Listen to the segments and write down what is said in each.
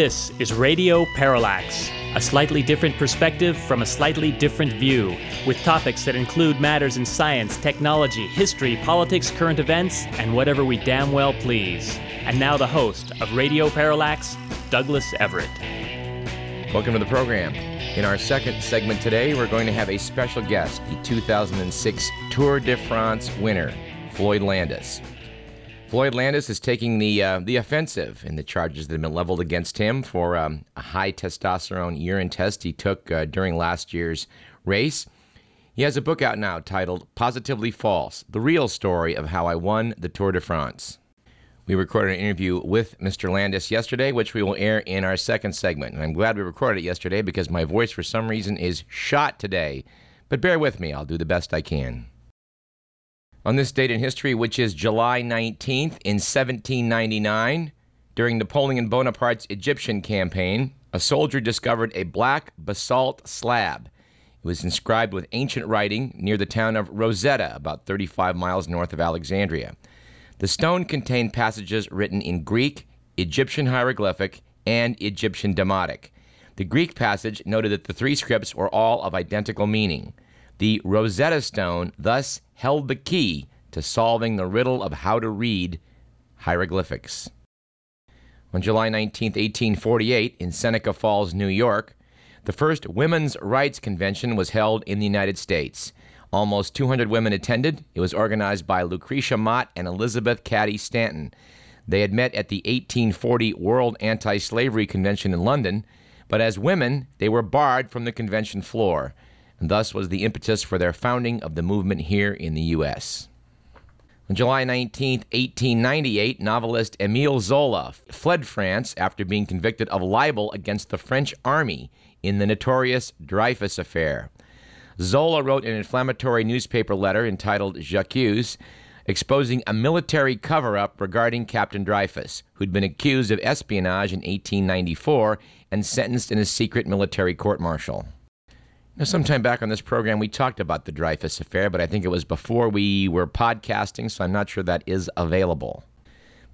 This is Radio Parallax, a slightly different perspective from a slightly different view, with topics that include matters in science, technology, history, politics, current events, and whatever we damn well please. And now the host of Radio Parallax, Douglas Everett. Welcome to the program. In our second segment today, we're going to have a special guest, the 2006 Tour de France winner, Floyd Landis. Floyd Landis is taking the uh, the offensive in the charges that have been leveled against him for um, a high testosterone urine test he took uh, during last year's race. He has a book out now titled Positively False The Real Story of How I Won the Tour de France. We recorded an interview with Mr. Landis yesterday, which we will air in our second segment. And I'm glad we recorded it yesterday because my voice, for some reason, is shot today. But bear with me, I'll do the best I can. On this date in history, which is July 19th in 1799, during Napoleon Bonaparte's Egyptian campaign, a soldier discovered a black basalt slab. It was inscribed with ancient writing near the town of Rosetta, about 35 miles north of Alexandria. The stone contained passages written in Greek, Egyptian hieroglyphic, and Egyptian Demotic. The Greek passage noted that the three scripts were all of identical meaning. The Rosetta Stone thus held the key to solving the riddle of how to read hieroglyphics. On July 19, 1848, in Seneca Falls, New York, the first women's rights convention was held in the United States. Almost 200 women attended. It was organized by Lucretia Mott and Elizabeth Cady Stanton. They had met at the 1840 World Anti Slavery Convention in London, but as women, they were barred from the convention floor and thus was the impetus for their founding of the movement here in the U.S. On July 19, 1898, novelist Émile Zola fled France after being convicted of libel against the French army in the notorious Dreyfus Affair. Zola wrote an inflammatory newspaper letter entitled J'accuse, exposing a military cover up regarding Captain Dreyfus, who'd been accused of espionage in 1894 and sentenced in a secret military court martial. Now, sometime back on this program, we talked about the Dreyfus affair, but I think it was before we were podcasting, so I'm not sure that is available.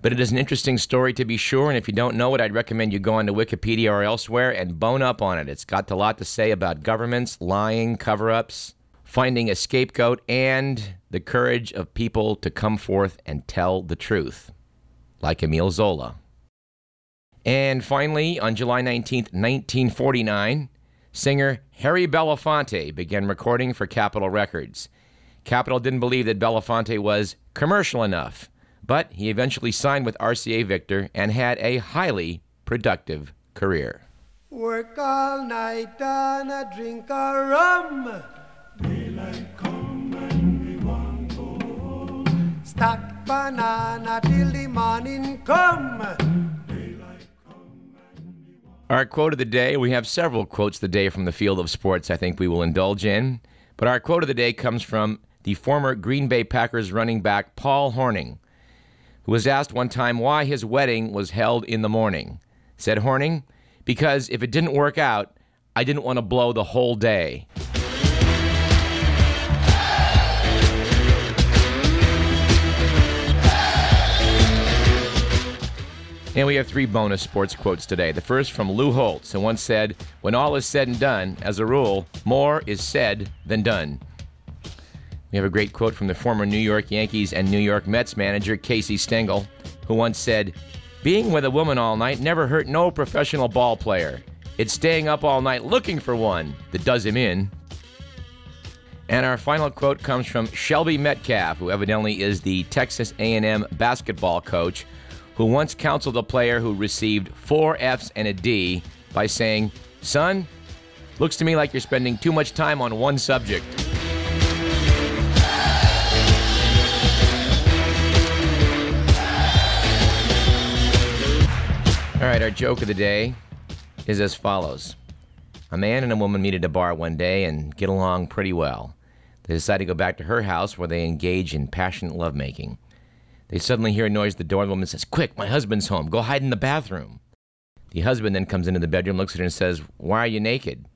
But it is an interesting story to be sure, and if you don't know it, I'd recommend you go onto Wikipedia or elsewhere and bone up on it. It's got a lot to say about governments, lying, cover ups, finding a scapegoat, and the courage of people to come forth and tell the truth, like Émile Zola. And finally, on July 19th, 1949, Singer Harry Belafonte began recording for Capitol Records. Capitol didn't believe that Belafonte was commercial enough, but he eventually signed with RCA Victor and had a highly productive career. Work all night and a drink a rum. Daylight come and we want go home. Stack banana till the morning come. Our quote of the day, we have several quotes the day from the field of sports I think we will indulge in. But our quote of the day comes from the former Green Bay Packers running back Paul Hornung, who was asked one time why his wedding was held in the morning. Said Hornung, because if it didn't work out, I didn't want to blow the whole day. And we have three bonus sports quotes today. The first from Lou Holtz, who once said, When all is said and done, as a rule, more is said than done. We have a great quote from the former New York Yankees and New York Mets manager, Casey Stengel, who once said, Being with a woman all night never hurt no professional ball player. It's staying up all night looking for one that does him in. And our final quote comes from Shelby Metcalf, who evidently is the Texas A&M basketball coach who once counseled a player who received four F's and a D by saying, Son, looks to me like you're spending too much time on one subject. All right, our joke of the day is as follows A man and a woman meet at a bar one day and get along pretty well. They decide to go back to her house where they engage in passionate lovemaking. They suddenly hear a noise at the door. The woman says, Quick, my husband's home. Go hide in the bathroom. The husband then comes into the bedroom, looks at her, and says, Why are you naked?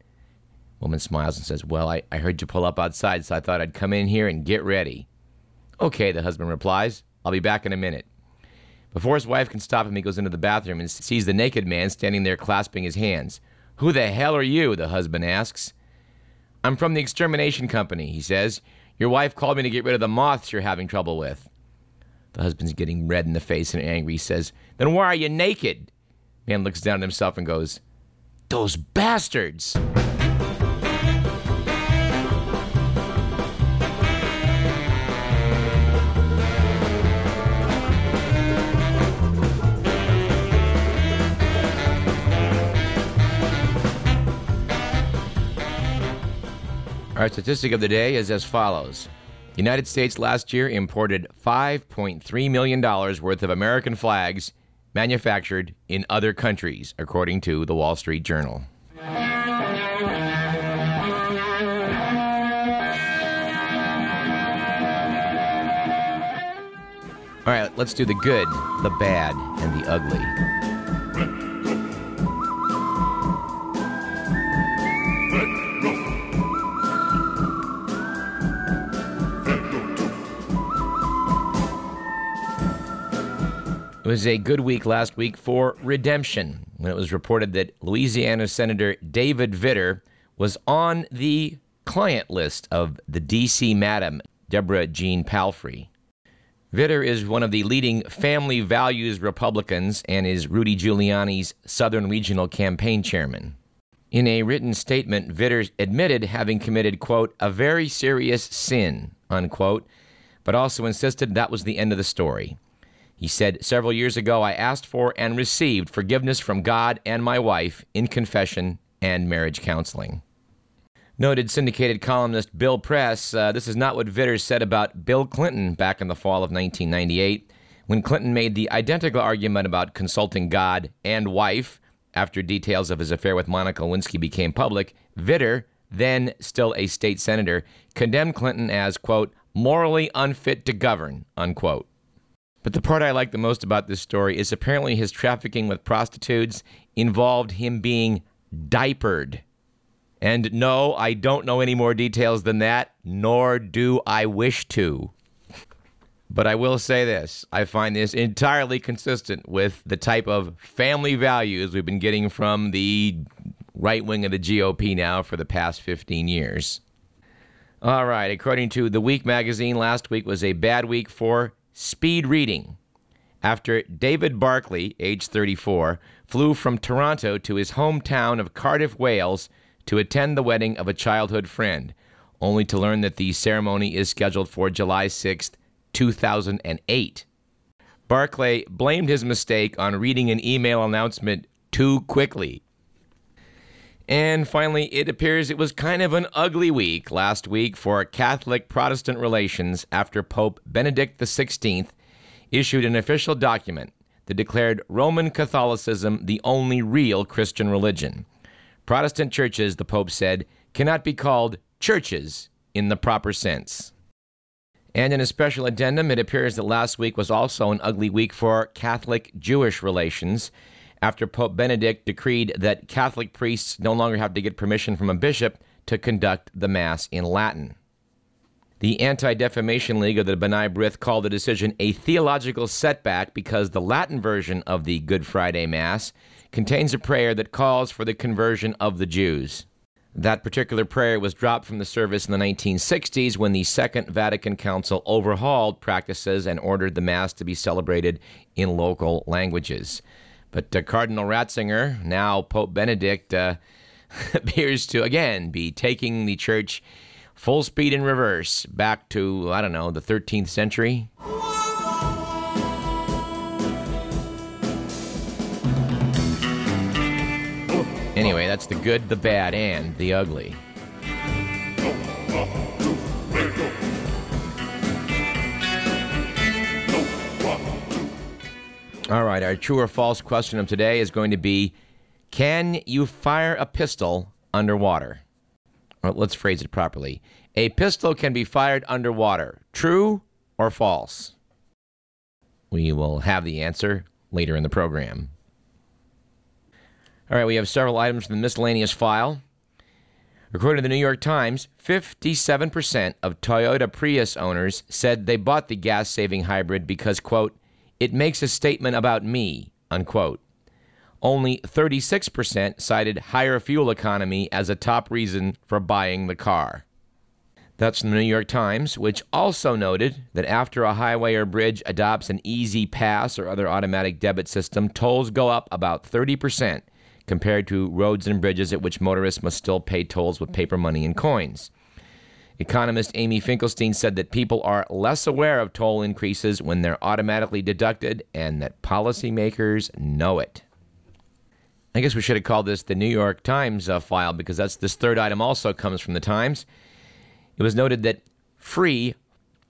Woman smiles and says, Well, I, I heard you pull up outside, so I thought I'd come in here and get ready. Okay, the husband replies, I'll be back in a minute. Before his wife can stop him, he goes into the bathroom and sees the naked man standing there clasping his hands. Who the hell are you? the husband asks. I'm from the extermination company, he says. Your wife called me to get rid of the moths you're having trouble with. The husband's getting red in the face and angry. He says, Then why are you naked? Man looks down at himself and goes, Those bastards! Our statistic of the day is as follows. The United States last year imported $5.3 million worth of American flags manufactured in other countries, according to the Wall Street Journal. All right, let's do the good, the bad, and the ugly. Was a good week last week for redemption when it was reported that Louisiana Senator David Vitter was on the client list of the D.C. Madam, Deborah Jean Palfrey. Vitter is one of the leading family values Republicans and is Rudy Giuliani's Southern Regional campaign chairman. In a written statement, Vitter admitted having committed, quote, a very serious sin, unquote, but also insisted that was the end of the story. He said, Several years ago, I asked for and received forgiveness from God and my wife in confession and marriage counseling. Noted syndicated columnist Bill Press, uh, this is not what Vitters said about Bill Clinton back in the fall of 1998, when Clinton made the identical argument about consulting God and wife after details of his affair with Monica Lewinsky became public. Vitter, then still a state senator, condemned Clinton as, quote, morally unfit to govern, unquote. But the part I like the most about this story is apparently his trafficking with prostitutes involved him being diapered. And no, I don't know any more details than that, nor do I wish to. But I will say this I find this entirely consistent with the type of family values we've been getting from the right wing of the GOP now for the past 15 years. All right, according to The Week magazine, last week was a bad week for speed reading after David Barclay, age 34, flew from Toronto to his hometown of Cardiff, Wales, to attend the wedding of a childhood friend, only to learn that the ceremony is scheduled for July 6, 2008. Barclay blamed his mistake on reading an email announcement too quickly. And finally, it appears it was kind of an ugly week last week for Catholic Protestant relations after Pope Benedict XVI issued an official document that declared Roman Catholicism the only real Christian religion. Protestant churches, the Pope said, cannot be called churches in the proper sense. And in a special addendum, it appears that last week was also an ugly week for Catholic Jewish relations after Pope Benedict decreed that Catholic priests no longer have to get permission from a bishop to conduct the Mass in Latin. The Anti Defamation League of the B'nai B'rith called the decision a theological setback because the Latin version of the Good Friday Mass contains a prayer that calls for the conversion of the Jews. That particular prayer was dropped from the service in the 1960s when the Second Vatican Council overhauled practices and ordered the Mass to be celebrated in local languages. But uh, Cardinal Ratzinger, now Pope Benedict, uh, appears to again be taking the church full speed in reverse back to, I don't know, the 13th century. Anyway, that's the good, the bad, and the ugly. All right, our true or false question of today is going to be Can you fire a pistol underwater? Well, let's phrase it properly. A pistol can be fired underwater. True or false? We will have the answer later in the program. All right, we have several items from the miscellaneous file. According to the New York Times, 57% of Toyota Prius owners said they bought the gas saving hybrid because, quote, it makes a statement about me, unquote. Only 36% cited higher fuel economy as a top reason for buying the car. That's from the New York Times, which also noted that after a highway or bridge adopts an E-ZPass or other automatic debit system, tolls go up about 30% compared to roads and bridges at which motorists must still pay tolls with paper money and coins. Economist Amy Finkelstein said that people are less aware of toll increases when they're automatically deducted and that policymakers know it. I guess we should have called this the New York Times uh, file because that's this third item also comes from the Times. It was noted that free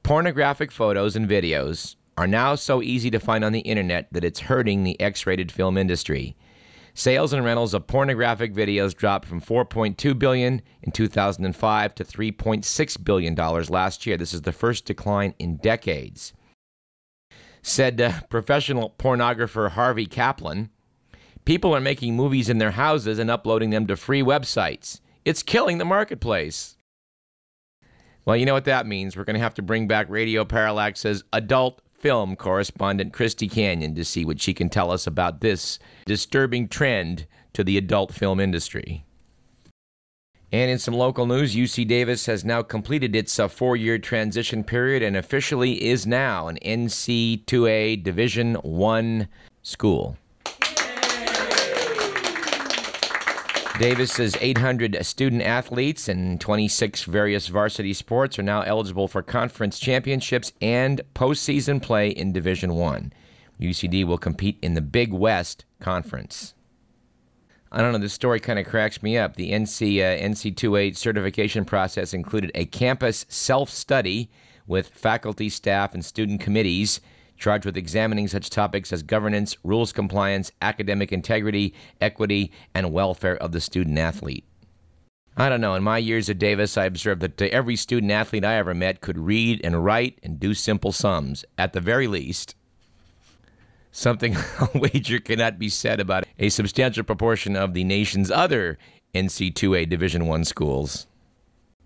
pornographic photos and videos are now so easy to find on the internet that it's hurting the X rated film industry. Sales and rentals of pornographic videos dropped from 4.2 billion in 2005 to 3.6 billion dollars last year. This is the first decline in decades. Said uh, professional pornographer Harvey Kaplan, people are making movies in their houses and uploading them to free websites. It's killing the marketplace. Well, you know what that means. We're going to have to bring back Radio Parallax's adult film correspondent, Christy Canyon, to see what she can tell us about this disturbing trend to the adult film industry. And in some local news, UC Davis has now completed its uh, four year transition period and officially is now an NCAA Division One school. Davis's 800 student athletes in 26 various varsity sports are now eligible for conference championships and postseason play in Division 1. UCD will compete in the Big West Conference. I don't know, this story kind of cracks me up. The NC, uh, NCAA certification process included a campus self study with faculty, staff, and student committees charged with examining such topics as governance, rules compliance, academic integrity, equity, and welfare of the student athlete. I don't know. In my years at Davis, I observed that every student athlete I ever met could read and write and do simple sums, at the very least. Something a wager cannot be said about a substantial proportion of the nation's other NCAA Division I schools.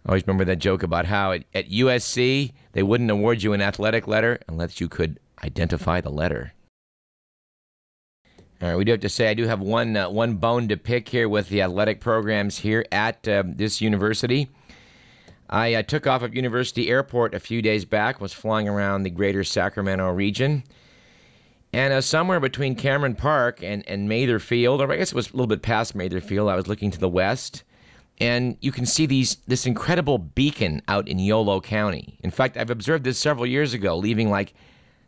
I always remember that joke about how at, at USC they wouldn't award you an athletic letter unless you could identify the letter. All right, we do have to say I do have one uh, one bone to pick here with the athletic programs here at uh, this university. I uh, took off of University Airport a few days back, was flying around the greater Sacramento region, and uh, somewhere between Cameron Park and, and Mather Field, or I guess it was a little bit past Mather Field, I was looking to the west, and you can see these this incredible beacon out in Yolo County. In fact, I've observed this several years ago, leaving like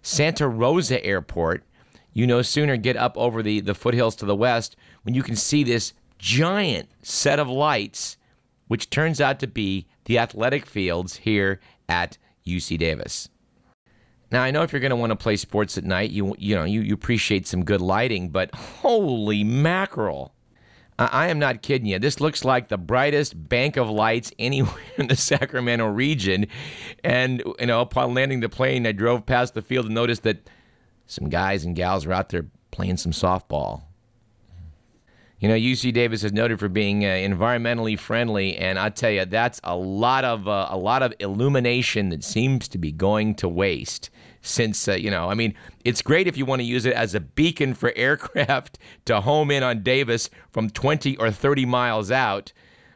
Santa Rosa Airport, you no sooner get up over the, the foothills to the west when you can see this giant set of lights, which turns out to be the athletic fields here at UC Davis. Now I know if you're going to want to play sports at night, you you know you, you appreciate some good lighting, but holy mackerel! I am not kidding you. This looks like the brightest bank of lights anywhere in the Sacramento region. And, you know, upon landing the plane, I drove past the field and noticed that some guys and gals were out there playing some softball. You know, UC Davis is noted for being uh, environmentally friendly, and I tell you, that's a lot of uh, a lot of illumination that seems to be going to waste since, uh, you know, I mean, it's great if you want to use it as a beacon for aircraft to home in on Davis from 20 or 30 miles out,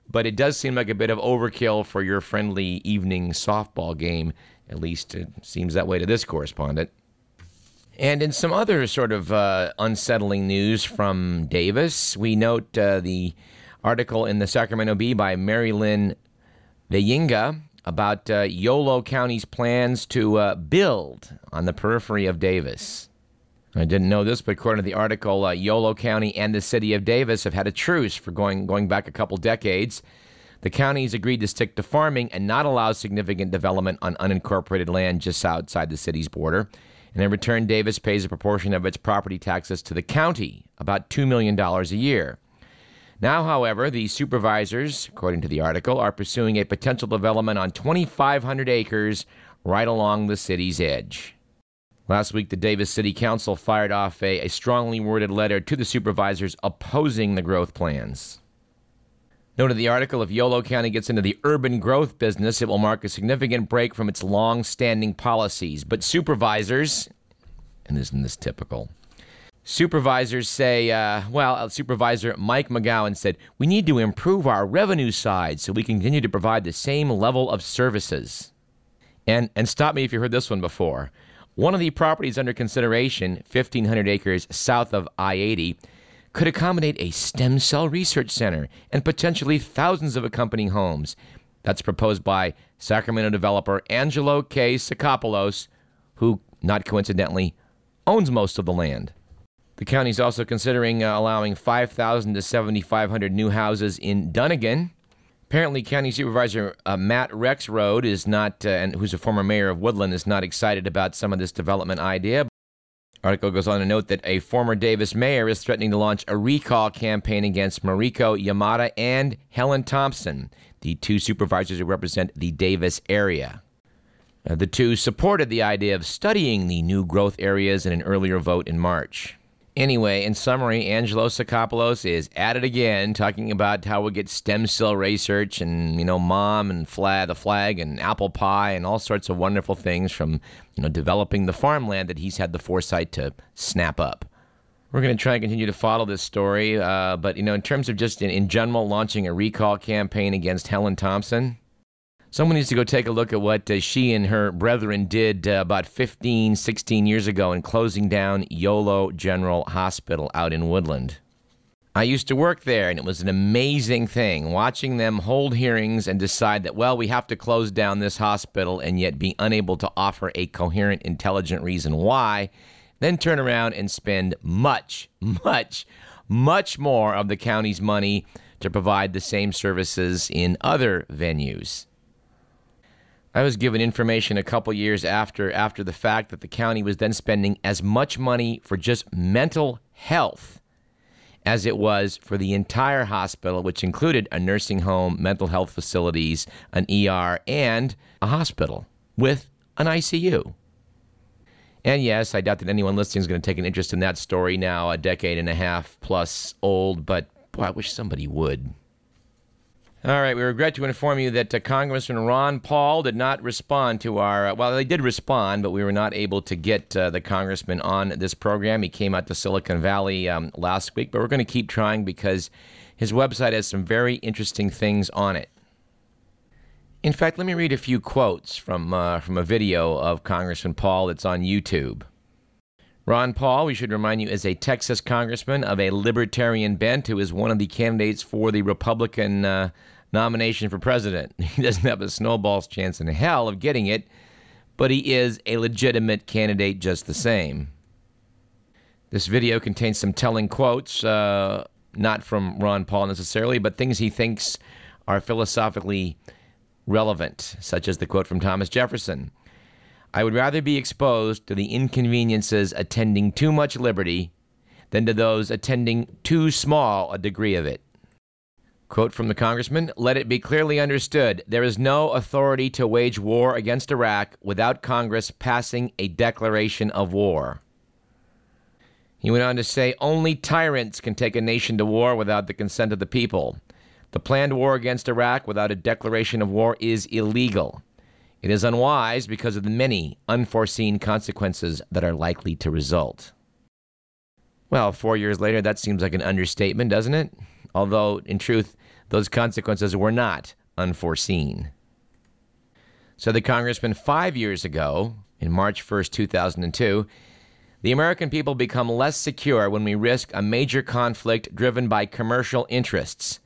but it does seem like a bit of overkill for your friendly evening softball game. At least it seems that way to this correspondent. And in some other sort of uh, unsettling news from Davis, we note uh, the article in the Sacramento Bee by Mary Lynn about uh, Yolo County's plans to uh, build on the periphery of Davis. I didn't know this, but according to the article, uh, Yolo County and the city of Davis have had a truce for going going back a couple decades. The counties agreed to stick to farming and not allow significant development on unincorporated land just outside the city's border. And in return, Davis pays a proportion of its property taxes to the county, about $2 million a year. Now, however, the supervisors, according to the article, are pursuing a potential development on 2,500 acres right along the city's edge. Last week, the Davis City Council fired off a, a strongly worded letter to the supervisors opposing the growth plans. Noted the article if Yolo County gets into the urban growth business, it will mark a significant break from its long standing policies. But supervisors, And isn't this typical? Supervisors say, uh, well, Supervisor Mike McGowan said, we need to improve our revenue side so we continue to provide the same level of services. And, and stop me if you heard this one before. One of the properties under consideration, 1,500 acres south of I 80, could accommodate a stem cell research center and potentially thousands of accompanying homes. That's proposed by Sacramento developer Angelo K. Tsakopoulos, who, not coincidentally, owns most of the land. The county is also considering uh, allowing 5,000 to 7,500 new houses in Dunnigan. Apparently, County Supervisor uh, Matt Rexroad is not, uh, and who's a former mayor of Woodland, is not excited about some of this development idea. Article goes on to note that a former Davis mayor is threatening to launch a recall campaign against Mariko Yamada and Helen Thompson, the two supervisors who represent the Davis area. Uh, the two supported the idea of studying the new growth areas in an earlier vote in March. Anyway, in summary, Angelo Tsakopoulos is at it again, talking about how we get stem cell research and you know, mom and flag, the flag and apple pie and all sorts of wonderful things from you know developing the farmland that he's had the foresight to snap up. We're going to try and continue to follow this story, uh, but you know, in terms of just in, in general launching a recall campaign against Helen Thompson, Someone needs to go take a look at what uh, she and her brethren did uh, about 15, 16 years ago in closing down Yolo General Hospital out in Woodland. I used to work there, and it was an amazing thing watching them hold hearings and decide that, well, we have to close down this hospital and yet be unable to offer a coherent, intelligent reason why, then turn around and spend much, much, much more of the county's money to provide the same services in other venues. I was given information a couple years after after the fact that the county was then spending as much money for just mental health as it was for the entire hospital, which included a nursing home, mental health facilities, an ER, and a hospital with an ICU. And yes, I doubt that anyone listening is going to take an interest in that story now, a decade and a half plus old, but boy, I wish somebody would. All right, we regret to inform you that uh, Congressman Ron Paul did not respond to our. Uh, well, they did respond, but we were not able to get uh, the congressman on this program. He came out to Silicon Valley um, last week, but we're going to keep trying because his website has some very interesting things on it. In fact, let me read a few quotes from uh, from a video of Congressman Paul that's on YouTube. Ron Paul, we should remind you, is a Texas congressman of a libertarian bent who is one of the candidates for the Republican uh, nomination for president. He doesn't have a snowball's chance in hell of getting it, but he is a legitimate candidate just the same. This video contains some telling quotes, uh, not from Ron Paul necessarily, but things he thinks are philosophically relevant, such as the quote from Thomas Jefferson I would rather be exposed to the inconveniences attending too much liberty than to those attending too small a degree of it. Quote from the congressman Let it be clearly understood there is no authority to wage war against Iraq without Congress passing a declaration of war. He went on to say only tyrants can take a nation to war without the consent of the people. The planned war against Iraq without a declaration of war is illegal. It is unwise because of the many unforeseen consequences that are likely to result. Well, four years later, that seems like an understatement, doesn't it? Although, in truth, those consequences were not unforeseen. So, the congressman five years ago, in March 1st, 2002, the American people become less secure when we risk a major conflict driven by commercial interests.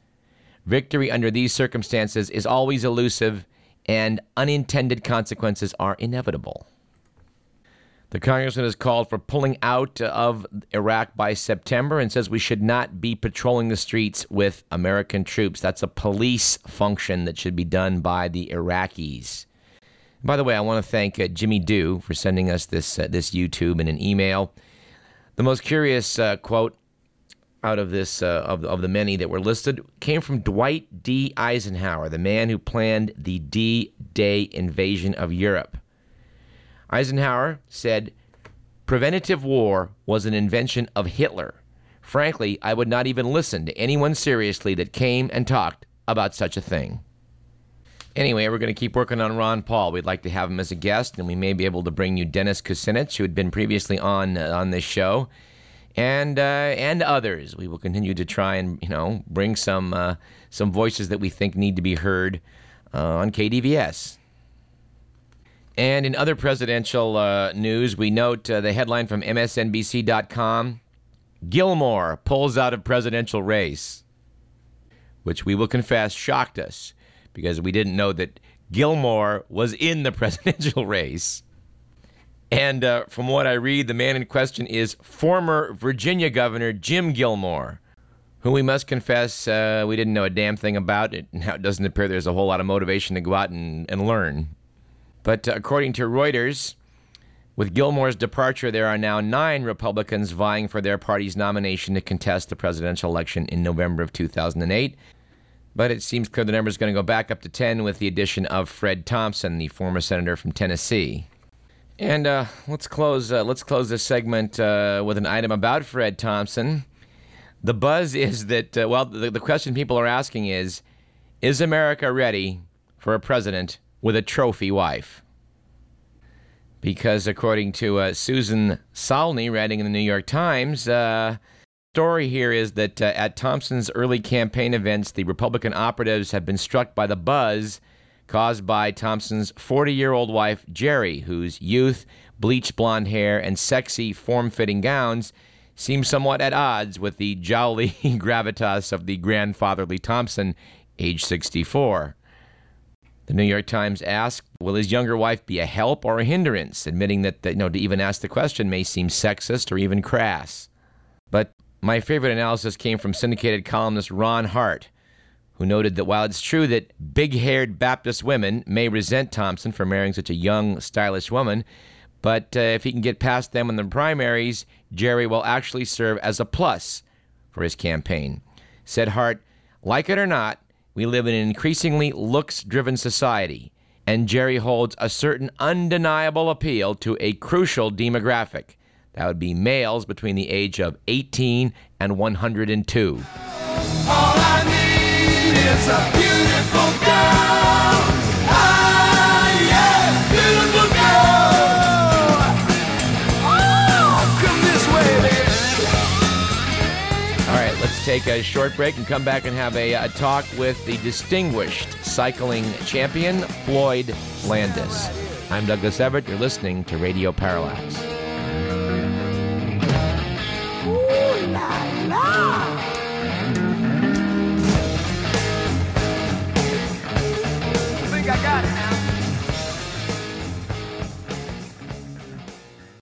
Victory under these circumstances is always elusive and unintended consequences are inevitable. The congressman has called for pulling out of Iraq by September and says we should not be patrolling the streets with American troops. That's a police function that should be done by the Iraqis. By the way, I want to thank uh, Jimmy Dew for sending us this uh, this YouTube in an email. The most curious uh, quote out of this uh, of, of the many that were listed came from Dwight D. Eisenhower, the man who planned the D-Day invasion of Europe. Eisenhower said, "Preventative war was an invention of Hitler. Frankly, I would not even listen to anyone seriously that came and talked about such a thing." Anyway, we're going to keep working on Ron Paul. We'd like to have him as a guest, and we may be able to bring you Dennis Kucinich, who had been previously on uh, on this show, and uh, and others. We will continue to try and you know bring some uh, some voices that we think need to be heard uh, on KDVS. And in other presidential uh, news, we note uh, the headline from MSNBC.com: Gilmore pulls out of presidential race, which we will confess shocked us because we didn't know that Gilmore was in the presidential race. And uh, from what I read, the man in question is former Virginia Governor Jim Gilmore, who we must confess uh, we didn't know a damn thing about. It now it doesn't appear there's a whole lot of motivation to go out and, and learn. But uh, according to Reuters, with Gilmore's departure, there are now nine Republicans vying for their party's nomination to contest the presidential election in November of 2008 but it seems clear the number is going to go back up to 10 with the addition of Fred Thompson, the former senator from Tennessee. And uh, let's close. Uh, let's close this segment uh, with an item about Fred Thompson. The buzz is that uh, well, the, the question people are asking is, is America ready for a president with a trophy wife? Because according to uh, Susan Saulny, writing in the New York Times, uh, story here is that at Thompson's early campaign events, the Republican operatives have been struck by the buzz caused by Thompson's 40 year old wife, Jeri, whose youth, bleached blonde hair, and sexy, form fitting gowns seem somewhat at odds with the jolly gravitas of the grandfatherly Thompson, age 64. The New York Times asked, Will his younger wife be a help or a hindrance? Admitting that, that you know, to even ask the question may seem sexist or even crass. But my favorite analysis came from syndicated columnist Ron Hart, who noted that while it's true that big haired Baptist women may resent Thompson for marrying such a young, stylish woman, but uh, if he can get past them in the primaries, Jeri will actually serve as a plus for his campaign. Said Hart, like it or not, we live in an increasingly looks driven society, and Jeri holds a certain undeniable appeal to a crucial demographic that would be males between the age of 18 and 102. Is a beautiful girl. Ah, yeah, beautiful girl. Oh, come this way, baby. All right, let's take a short break and come back and have a, a talk with the distinguished cycling champion, Floyd Landis. I'm Douglas Everett. You're listening to Radio Parallax.